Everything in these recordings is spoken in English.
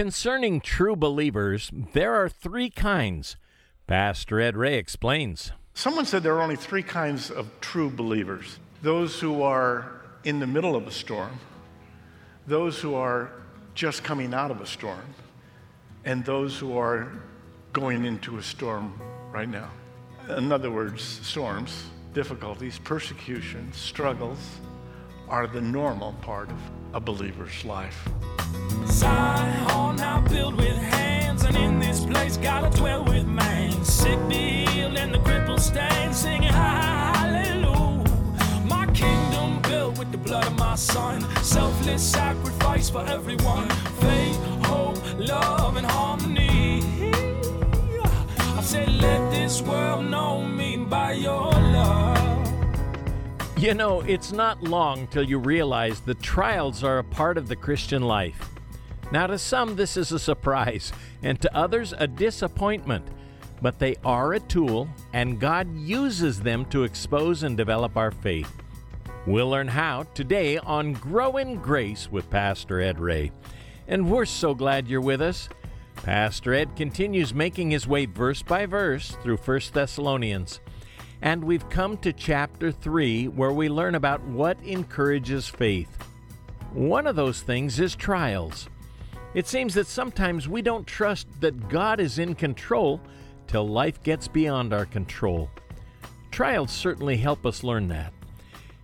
Concerning true believers, there are three kinds. Pastor Ed Ray explains. Someone said there are only three kinds of true believers those who are in the middle of a storm, those who are just coming out of a storm, and those who are going into a storm right now. In other words, storms, difficulties, persecution, struggles are the normal part of a believer's life. Built with hands, and in this place gotta dwell with man. Sick be healed and the crippled stand, singing hallelujah. My kingdom built with the blood of my son, selfless sacrifice for everyone. Faith, hope, love, and harmony. I said, let this world know me by your love. You know, it's not long till you realize the trials are a part of the Christian life. Now, to some, this is a surprise, and to others, a disappointment. But they are a tool, and God uses them to expose and develop our faith. We'll learn how today on Grow in Grace with Pastor Ed Ray. And we're so glad you're with us. Pastor Ed continues making his way verse by verse through 1 Thessalonians. And we've come to chapter 3 where we learn about what encourages faith. One of those things is trials. It seems that sometimes we don't trust that God is in control till life gets beyond our control. Trials certainly help us learn that.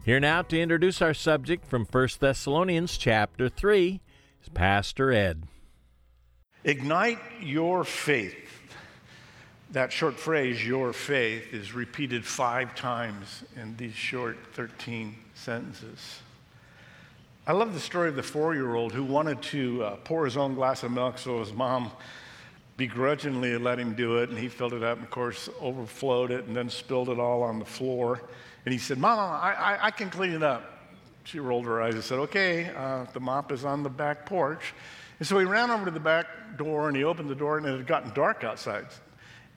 Here now to introduce our subject from 1 Thessalonians chapter 3 is Pastor Ed. Ignite your faith that short phrase, your faith, is repeated five times in these short 13 sentences. I love the story of the four year old who wanted to uh, pour his own glass of milk so his mom begrudgingly let him do it, and he filled it up, and of course, overflowed it, and then spilled it all on the floor. And he said, Mom, I, I, I can clean it up. She rolled her eyes and said, Okay, uh, the mop is on the back porch. And so he ran over to the back door and he opened the door, and it had gotten dark outside.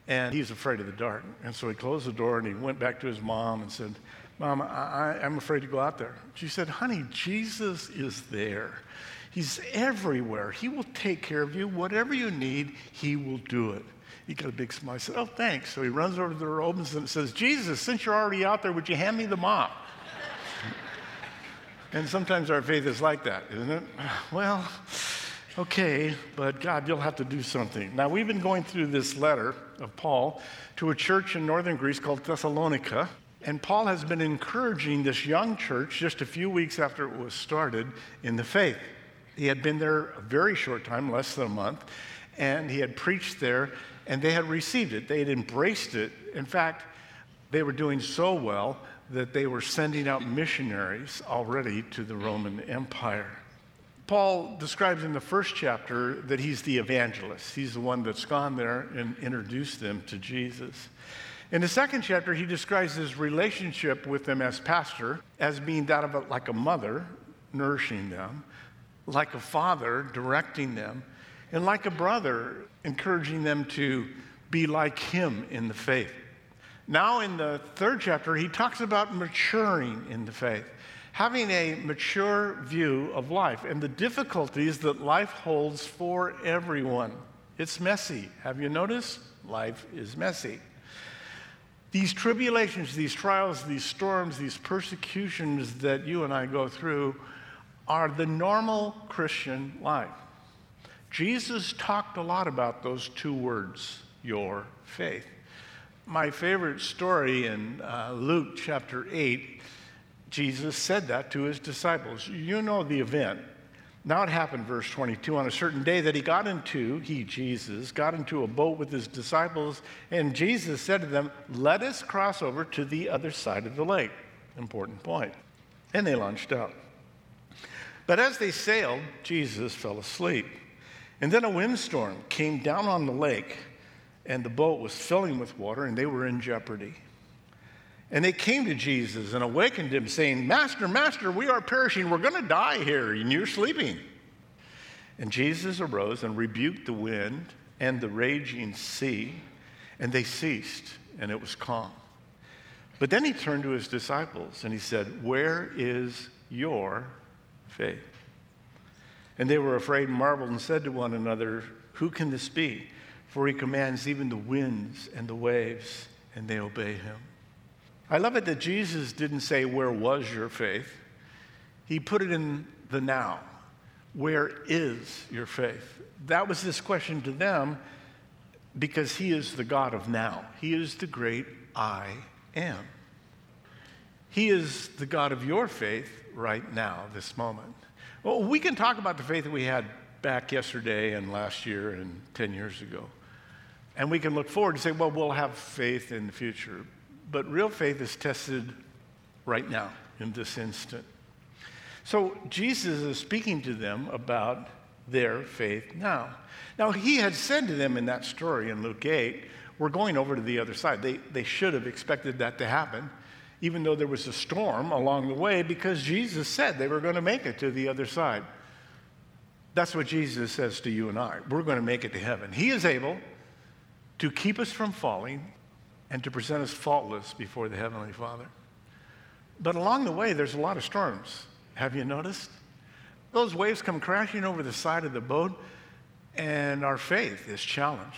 And he's afraid of the dark. And so he closed the door and he went back to his mom and said, Mom, I, am afraid to go out there. She said, Honey, Jesus is there. He's everywhere. He will take care of you. Whatever you need, He will do it. He got a big smile. He said, Oh, thanks. So he runs over to the door, opens and says, Jesus, since you're already out there, would you hand me the mop? and sometimes our faith is like that, isn't it? Well, okay, but God, you'll have to do something. Now, we've been going through this letter of Paul to a church in northern Greece called Thessalonica. And Paul has been encouraging this young church just a few weeks after it was started in the faith. He had been there a very short time, less than a month, and he had preached there, and they had received it. They had embraced it. In fact, they were doing so well that they were sending out missionaries already to the Roman Empire. Paul describes in the first chapter that he's the evangelist. He's the one that's gone there and introduced them to Jesus. In the second chapter, he describes his relationship with them as pastor as being that of a, like a mother nourishing them, like a father directing them, and like a brother encouraging them to be like him in the faith. Now, in the third chapter, he talks about maturing in the faith having a mature view of life and the difficulties that life holds for everyone. It's messy. Have you noticed? Life is messy. These tribulations, these trials, these storms, these persecutions that you and I go through are the normal Christian life. Jesus talked a lot about those two words, your faith. My favorite story in uh, Luke chapter 8 Jesus said that to his disciples. You know the event. Now it happened, verse 22, on a certain day that he got into, he, Jesus, got into a boat with his disciples, and Jesus said to them, Let us cross over to the other side of the lake. Important point. And they launched out. But as they sailed, Jesus fell asleep. And then a windstorm came down on the lake, and the boat was filling with water, and they were in jeopardy. And they came to Jesus and awakened him, saying, Master, Master, we are perishing. We're going to die here, and you're sleeping. And Jesus arose and rebuked the wind and the raging sea, and they ceased, and it was calm. But then he turned to his disciples and he said, Where is your faith? And they were afraid and marveled and said to one another, Who can this be? For he commands even the winds and the waves, and they obey him. I love it that Jesus didn't say, Where was your faith? He put it in the now. Where is your faith? That was this question to them because he is the God of now. He is the great I am. He is the God of your faith right now, this moment. Well, we can talk about the faith that we had back yesterday and last year and 10 years ago. And we can look forward and say, well, we'll have faith in the future. But real faith is tested right now, in this instant. So Jesus is speaking to them about their faith now. Now, he had said to them in that story in Luke 8, we're going over to the other side. They, they should have expected that to happen even though there was a storm along the way, because Jesus said they were going to make it to the other side. That's what Jesus says to you and I. We're going to make it to heaven. He is able to keep us from falling and to present us faultless before the Heavenly Father. But along the way, there's a lot of storms. Have you noticed? Those waves come crashing over the side of the boat, and our faith is challenged.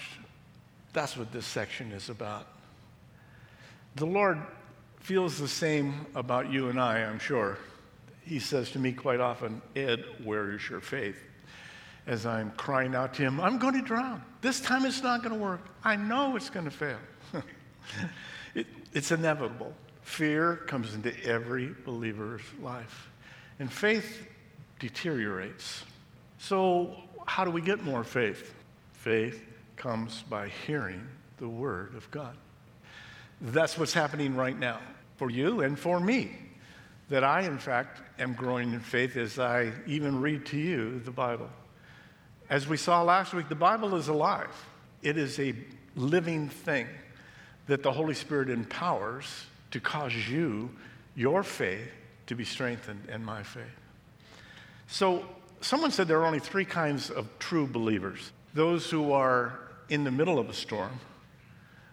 That's what this section is about. The Lord feels the same about you and I, I'm sure. He says to me quite often, Ed, where is your faith? As I'm crying out to him, I'm going to drown. This time it's not going to work. I know it's going to fail. it, it's inevitable. Fear comes into every believer's life, and faith deteriorates. So, how do we get more faith? Faith comes by hearing the Word of God. That's what's happening right now for you and for me. That I, in fact, am growing in faith as I even read to you the Bible. As we saw last week, the Bible is alive, it is a living thing that the Holy Spirit empowers to cause you, your faith, to be strengthened and my faith. So, someone said there are only three kinds of true believers those who are in the middle of a storm,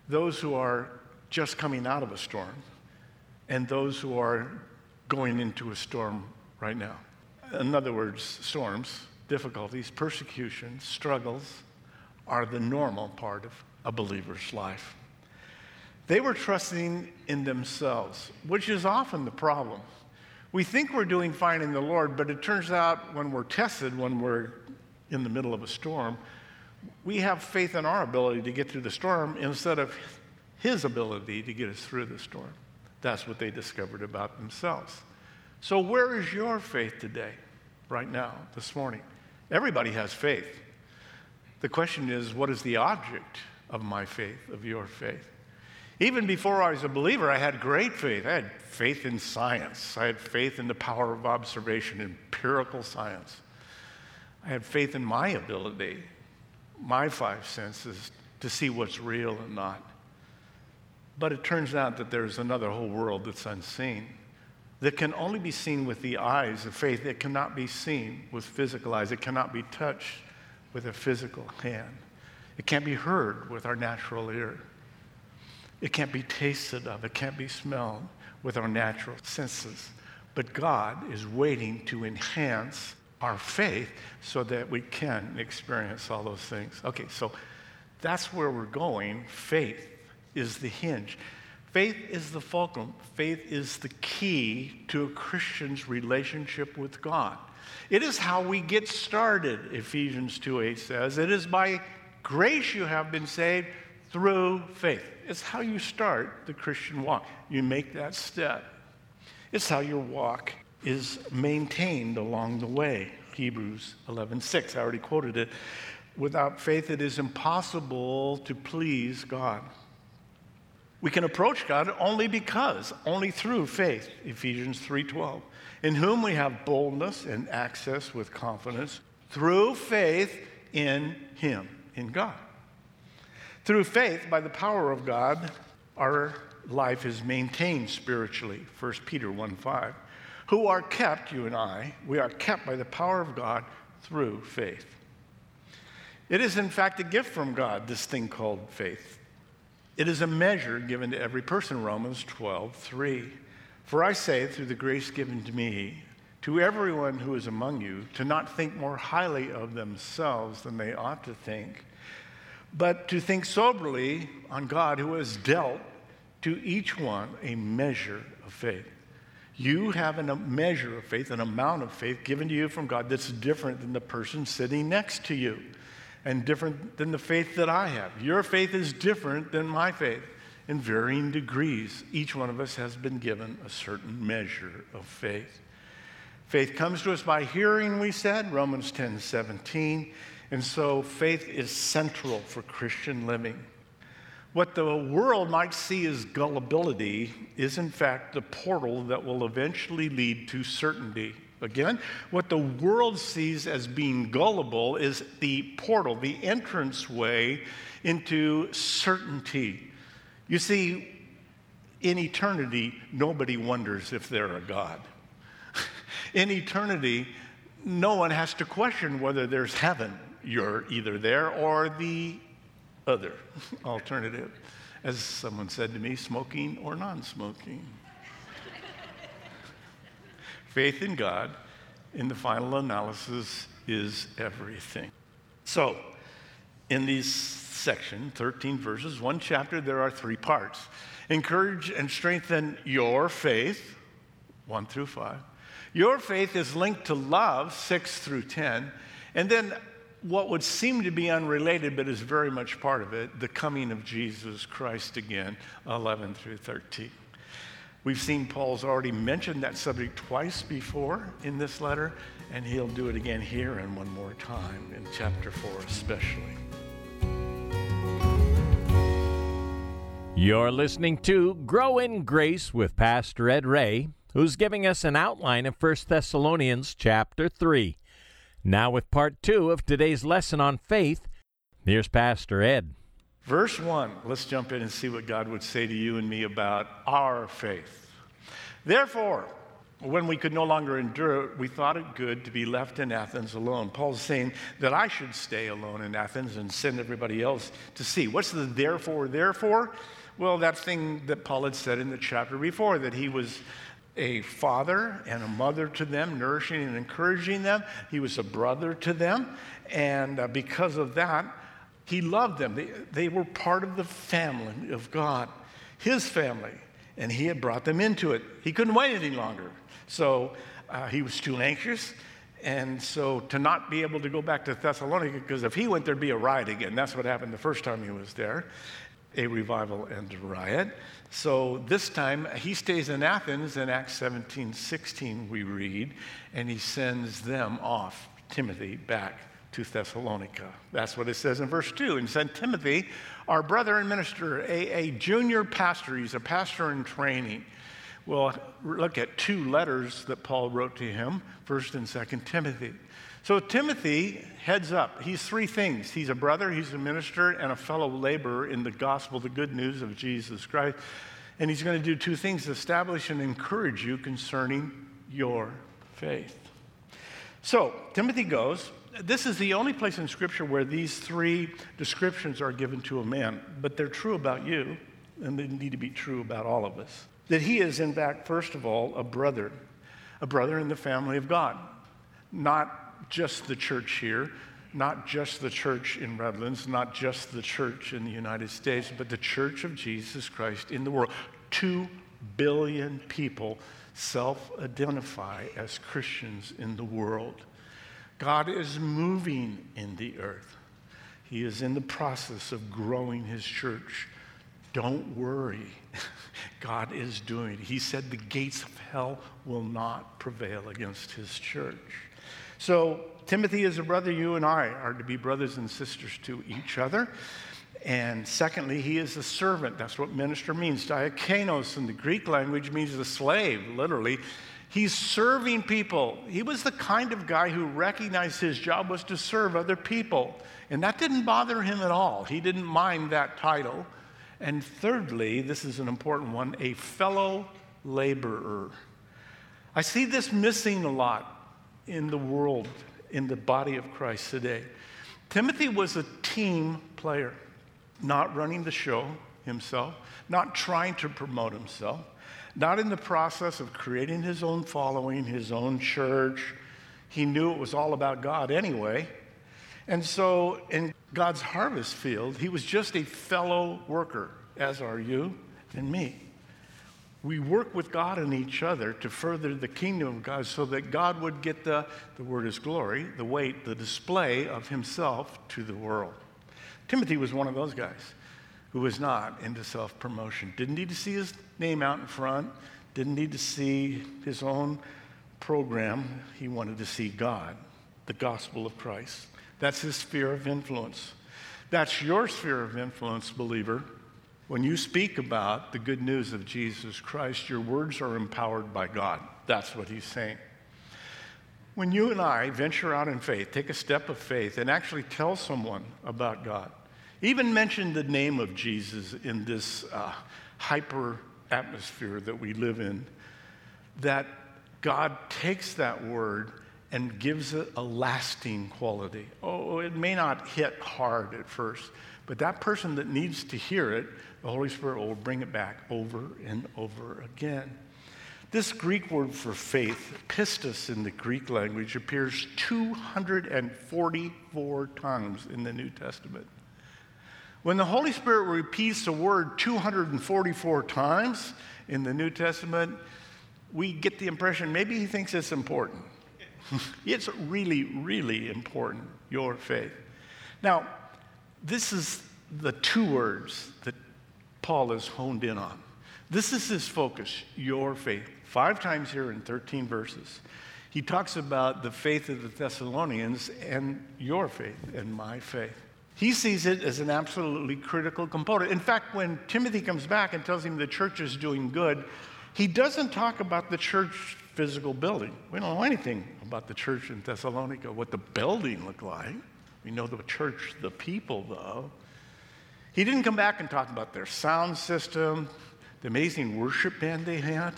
those who are just coming out of a storm and those who are going into a storm right now. In other words, storms, difficulties, persecution, struggles are the normal part of a believer's life. They were trusting in themselves, which is often the problem. We think we're doing fine in the Lord, but it turns out when we're tested, when we're in the middle of a storm, we have faith in our ability to get through the storm instead of his ability to get us through the storm. That's what they discovered about themselves. So, where is your faith today, right now, this morning? Everybody has faith. The question is, what is the object of my faith, of your faith? Even before I was a believer, I had great faith. I had faith in science. I had faith in the power of observation, empirical science. I had faith in my ability, my five senses, to see what's real and not. But it turns out that there's another whole world that's unseen that can only be seen with the eyes of faith. It cannot be seen with physical eyes. It cannot be touched with a physical hand. It can't be heard with our natural ear. It can't be tasted of. It can't be smelled with our natural senses. But God is waiting to enhance our faith so that we can experience all those things. Okay, so that's where we're going faith is the hinge. Faith is the fulcrum. Faith is the key to a Christian's relationship with God. It is how we get started, Ephesians 2:8 says. It is by grace you have been saved through faith. It's how you start the Christian walk. You make that step. It's how your walk is maintained along the way. Hebrews 11:6. I already quoted it. Without faith it is impossible to please God. We can approach God only because, only through faith, Ephesians 3:12, in whom we have boldness and access with confidence through faith in him, in God. Through faith, by the power of God, our life is maintained spiritually, 1 Peter 1:5. Who are kept, you and I, we are kept by the power of God through faith. It is, in fact, a gift from God, this thing called faith. It is a measure given to every person, Romans 12, 3. For I say, through the grace given to me, to everyone who is among you to not think more highly of themselves than they ought to think, but to think soberly on God who has dealt to each one a measure of faith. You have a measure of faith, an amount of faith given to you from God that's different than the person sitting next to you and different than the faith that I have. Your faith is different than my faith in varying degrees. Each one of us has been given a certain measure of faith. Faith comes to us by hearing, we said, Romans 10 17. And so faith is central for Christian living. What the world might see as gullibility is, in fact, the portal that will eventually lead to certainty. Again, what the world sees as being gullible is the portal, the entrance way into certainty. You see, in eternity, nobody wonders if they're a God. In eternity, no one has to question whether there's heaven. You're either there or the other alternative. As someone said to me, smoking or non smoking. Faith in God, in the final analysis, is everything. So, in these section, 13 verses, one chapter, there are three parts. Encourage and strengthen your faith, 1 through 5. Your faith is linked to love, 6 through 10. And then what would seem to be unrelated, but is very much part of it, the coming of Jesus Christ again, 11 through 13. We've seen Paul's already mentioned that subject twice before in this letter, and he'll do it again here and one more time in chapter 4, especially. You're listening to Grow in Grace with Pastor Ed Ray who's giving us an outline of 1 Thessalonians chapter 3. Now, with part 2 of today's lesson on faith, here's Pastor Ed. Verse 1, let's jump in and see what God would say to you and me about our faith. Therefore, when we could no longer endure it, we thought it good to be left in Athens alone. Paul's saying that I should stay alone in Athens and send everybody else to see. What's the therefore, therefore? Well, that thing that Paul had said in the chapter before, that he was a father and a mother to them, nourishing and encouraging them. He was a brother to them. And uh, because of that, he loved them. They, they were part of the family of God, his family. And he had brought them into it. He couldn't wait any longer. So uh, he was too anxious. And so to not be able to go back to Thessalonica, because if he went, there'd be a riot again. That's what happened the first time he was there a revival and a riot. So this time he stays in Athens in Acts 17 16, we read, and he sends them off, Timothy, back to Thessalonica. That's what it says in verse 2. And sent Timothy, our brother and minister, a, a junior pastor. He's a pastor in training. We'll look at two letters that Paul wrote to him, 1st and 2nd Timothy. So Timothy heads up. He's three things he's a brother, he's a minister, and a fellow laborer in the gospel, the good news of Jesus Christ. And he's going to do two things establish and encourage you concerning your faith. So Timothy goes. This is the only place in Scripture where these three descriptions are given to a man, but they're true about you, and they need to be true about all of us. That he is, in fact, first of all, a brother, a brother in the family of God, not just the church here, not just the church in Redlands, not just the church in the United States, but the church of Jesus Christ in the world. Two billion people self identify as Christians in the world. God is moving in the earth. He is in the process of growing his church. Don't worry. God is doing it. He said the gates of hell will not prevail against his church. So, Timothy is a brother. You and I are to be brothers and sisters to each other. And secondly, he is a servant. That's what minister means. Diakonos in the Greek language means a slave, literally. He's serving people. He was the kind of guy who recognized his job was to serve other people. And that didn't bother him at all. He didn't mind that title. And thirdly, this is an important one a fellow laborer. I see this missing a lot in the world, in the body of Christ today. Timothy was a team player, not running the show himself, not trying to promote himself, not in the process of creating his own following, his own church. He knew it was all about God anyway. And so in God's harvest field, he was just a fellow worker, as are you and me. We work with God and each other to further the kingdom of God so that God would get the, the word is glory, the weight, the display of himself to the world. Timothy was one of those guys who was not into self promotion, didn't need to see his name out in front, didn't need to see his own program. He wanted to see God, the gospel of Christ. That's his sphere of influence. That's your sphere of influence, believer. When you speak about the good news of Jesus Christ, your words are empowered by God. That's what he's saying. When you and I venture out in faith, take a step of faith, and actually tell someone about God, even mention the name of Jesus in this uh, hyper atmosphere that we live in, that God takes that word and gives it a lasting quality. Oh, it may not hit hard at first, but that person that needs to hear it, the Holy Spirit will bring it back over and over again. This Greek word for faith, pistis in the Greek language, appears 244 times in the New Testament. When the Holy Spirit repeats a word 244 times in the New Testament, we get the impression maybe he thinks it's important. it's really, really important, your faith. Now, this is the two words that Paul is honed in on. This is his focus, your faith. Five times here in 13 verses, he talks about the faith of the Thessalonians and your faith and my faith. He sees it as an absolutely critical component. In fact, when Timothy comes back and tells him the church is doing good, he doesn't talk about the church physical building. We don't know anything about the church in Thessalonica, what the building looked like. We know the church, the people, though. He didn't come back and talk about their sound system, the amazing worship band they had,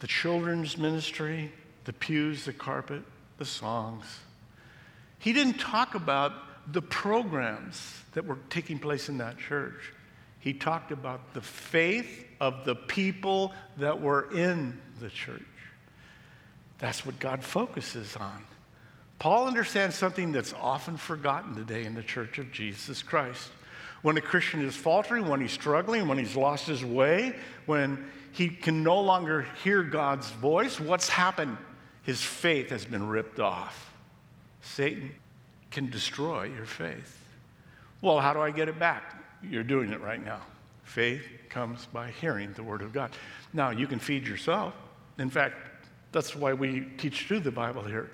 the children's ministry, the pews, the carpet, the songs. He didn't talk about the programs that were taking place in that church. He talked about the faith of the people that were in the church. That's what God focuses on. Paul understands something that's often forgotten today in the church of Jesus Christ. When a Christian is faltering, when he's struggling, when he's lost his way, when he can no longer hear God's voice, what's happened? His faith has been ripped off. Satan can destroy your faith. Well, how do I get it back? You're doing it right now. Faith comes by hearing the Word of God. Now, you can feed yourself. In fact, that's why we teach through the Bible here,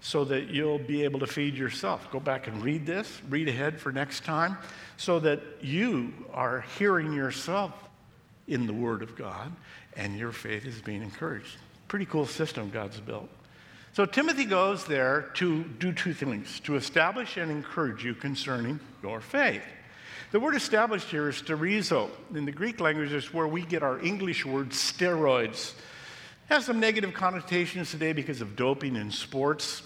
so that you'll be able to feed yourself. Go back and read this, read ahead for next time, so that you are hearing yourself in the Word of God and your faith is being encouraged. Pretty cool system God's built. So Timothy goes there to do two things to establish and encourage you concerning your faith. The word established here is sterizo. In the Greek language, is where we get our English word steroids has some negative connotations today because of doping in sports.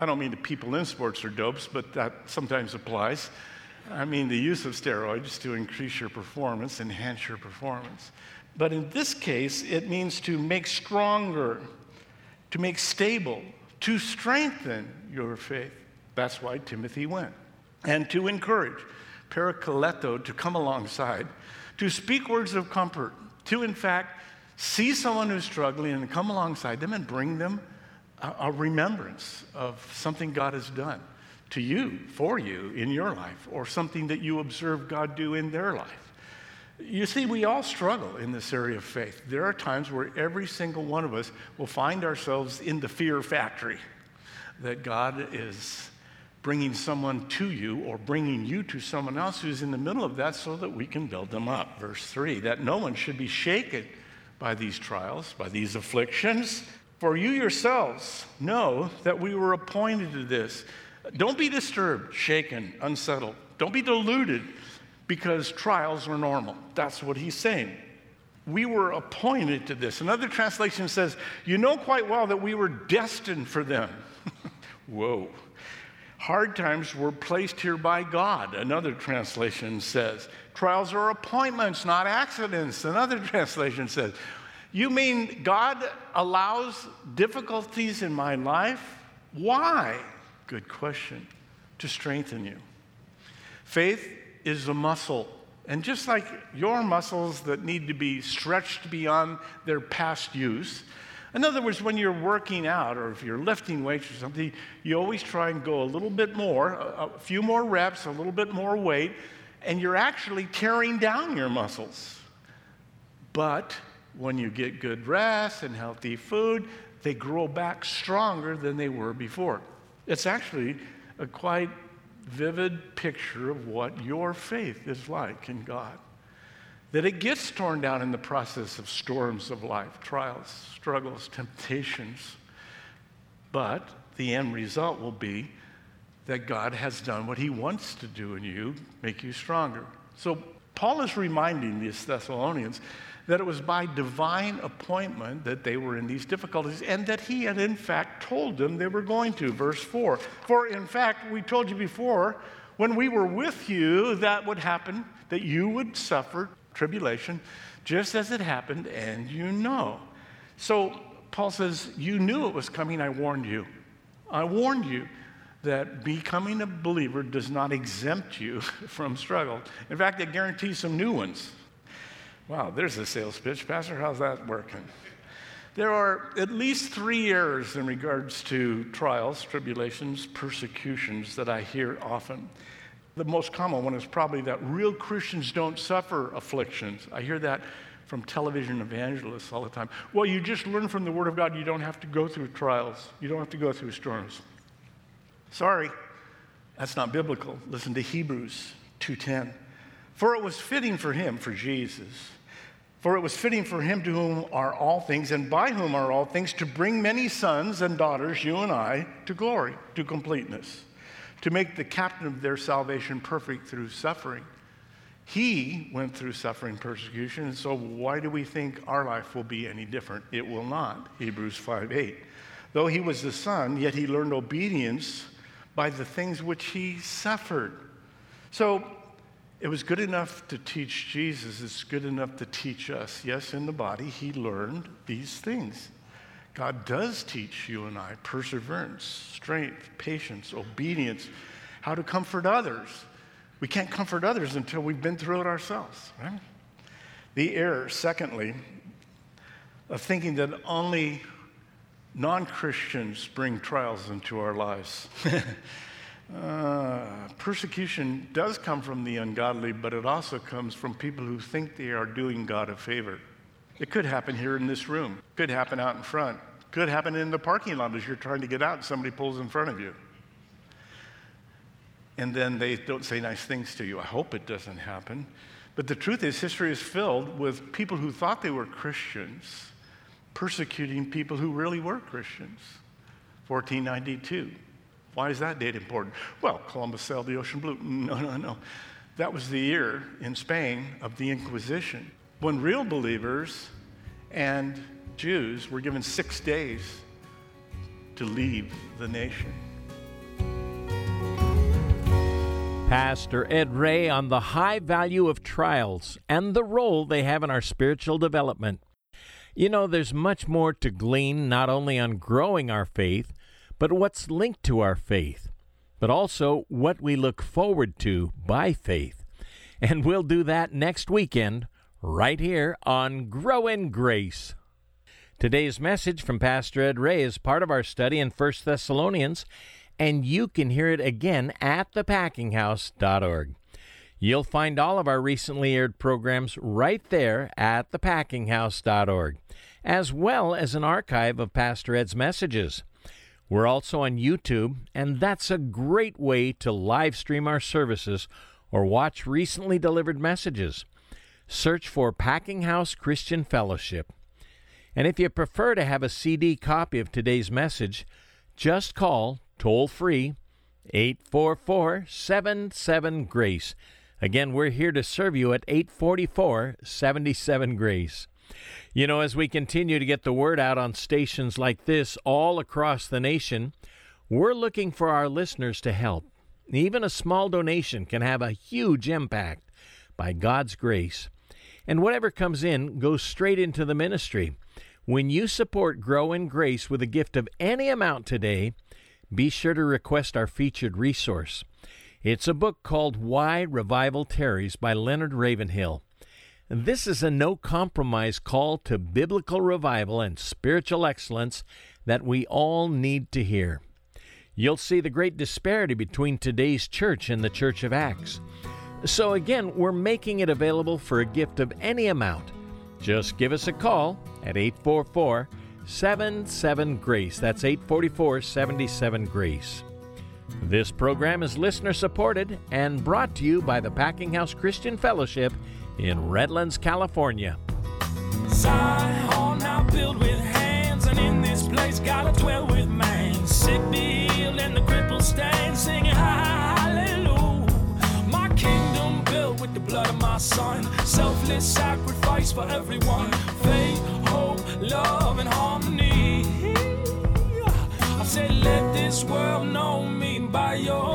I don't mean the people in sports are dopes, but that sometimes applies. I mean the use of steroids to increase your performance, enhance your performance. But in this case, it means to make stronger, to make stable, to strengthen your faith. That's why Timothy went. And to encourage, parakleto, to come alongside, to speak words of comfort, to in fact see someone who's struggling and come alongside them and bring them a, a, remembrance of something God has done to you, for you, in your life, or something that you observe God do in their life. You see, we all struggle in this area of faith. There are times where every single one of us will find ourselves in the fear factory that God is bringing someone to you or bringing you to someone else who's in the middle of that so that we can build them up. Verse 3 that no one should be shaken by these trials, by these afflictions. For you yourselves know that we were appointed to this. Don't be disturbed, shaken, unsettled. Don't be deluded because trials are normal. That's what he's saying. We were appointed to this. Another translation says, You know quite well that we were destined for them. Whoa. Hard times were placed here by God, another translation says. Trials are appointments, not accidents, another translation says. You mean God allows difficulties in my life? Why? Good question. To strengthen you. Faith is a muscle. And just like your muscles that need to be stretched beyond their past use, in other words, when you're working out or if you're lifting weights or something, you always try and go a little bit more, a, few more reps, a little bit more weight, and you're actually tearing down your muscles. But when you get good rest and healthy food, they grow back stronger than they were before. It's actually a quite vivid picture of what your faith is like in God. That it gets torn down in the process of storms of life, trials, struggles, temptations. But the end result will be that God has done what he wants to do in you, make you stronger. So Paul is reminding these Thessalonians that it was by divine appointment that they were in these difficulties and that he had in fact told them they were going to. Verse 4 For in fact, we told you before, when we were with you, that would happen, that you would suffer tribulation, just as it happened, and you know. So Paul says, You knew it was coming, I warned you. I warned you that becoming a believer does not exempt you from struggle. In fact, it guarantees some new ones. Wow, there's a sales pitch. Pastor, how's that working? There are at least three errors in regards to trials, tribulations, persecutions that I hear often. The most common one is probably that real Christians don't suffer afflictions. I hear that from television evangelists all the time. Well, you just learn from the Word of God you don't have to go through trials, you don't have to go through storms. Sorry, that's not biblical. Listen to Hebrews 2:10. For it was fitting for him, for Jesus, for it was fitting for him to whom are all things, and by whom are all things, to bring many sons and daughters, you and I, to glory, to completeness, to make the captain of their salvation perfect through suffering. He went through suffering persecution, and so why do we think our life will be any different? It will not. Hebrews 5 8. Though he was the Son, yet he learned obedience by the things which he suffered. So it was good enough to teach Jesus, it's good enough to teach us. Yes, in the body, he learned these things. God does teach you and I perseverance, strength, patience, obedience, how to comfort others. We can't comfort others until we've been through it ourselves, right? The error, secondly, of thinking that only non Christians bring trials into our lives. Uh, persecution does come from the ungodly, but it also comes from people who think they are doing God a favor. It could happen here in this room, could happen out in front, could happen in the parking lot as you're trying to get out and somebody pulls in front of you. And then they don't say nice things to you. I hope it doesn't happen. But the truth is, history is filled with people who thought they were Christians persecuting people who really were Christians. 1492. Why is that date important? Well, Columbus sailed the ocean blue. No, no, no. That was the year in Spain of the Inquisition when real believers and Jews were given six days to leave the nation. Pastor Ed Ray on the high value of trials and the role they have in our spiritual development. You know, there's much more to glean not only on growing our faith, but what's linked to our faith, but also what we look forward to by faith. And we'll do that next weekend, right here on Grow in Grace. Today's message from Pastor Ed Ray is part of our study in 1 Thessalonians, and you can hear it again at thepackinghouse.org. You'll find all of our recently aired programs right there at thepackinghouse.org, as well as an archive of Pastor Ed's messages. We're also on YouTube, and that's a great way to live stream our services or watch recently delivered messages. Search for Packing House Christian Fellowship. And if you prefer to have a CD copy of today's message, just call toll free 844 77 Grace. Again, we're here to serve you at 844 77 Grace. You know, as we continue to get the word out on stations like this all across the nation, we're looking for our listeners to help. Even a small donation can have a huge impact by God's grace. And whatever comes in goes straight into the ministry. When you support Grow in Grace with a gift of any amount today, be sure to request our featured resource. It's a book called Why Revival Tarries by Leonard Ravenhill. This is a no compromise call to biblical revival and spiritual excellence that we all need to hear. You'll see the great disparity between today's church and the Church of Acts. So, again, we're making it available for a gift of any amount. Just give us a call at 844 77 Grace. That's 844 77 Grace. This program is listener supported and brought to you by the Packing House Christian Fellowship in Redlands, California. Zion, hands, place. Sick healed and the stand, singing. Son, selfless sacrifice for everyone. Faith, hope, love, and harmony. I say, let this world know me by your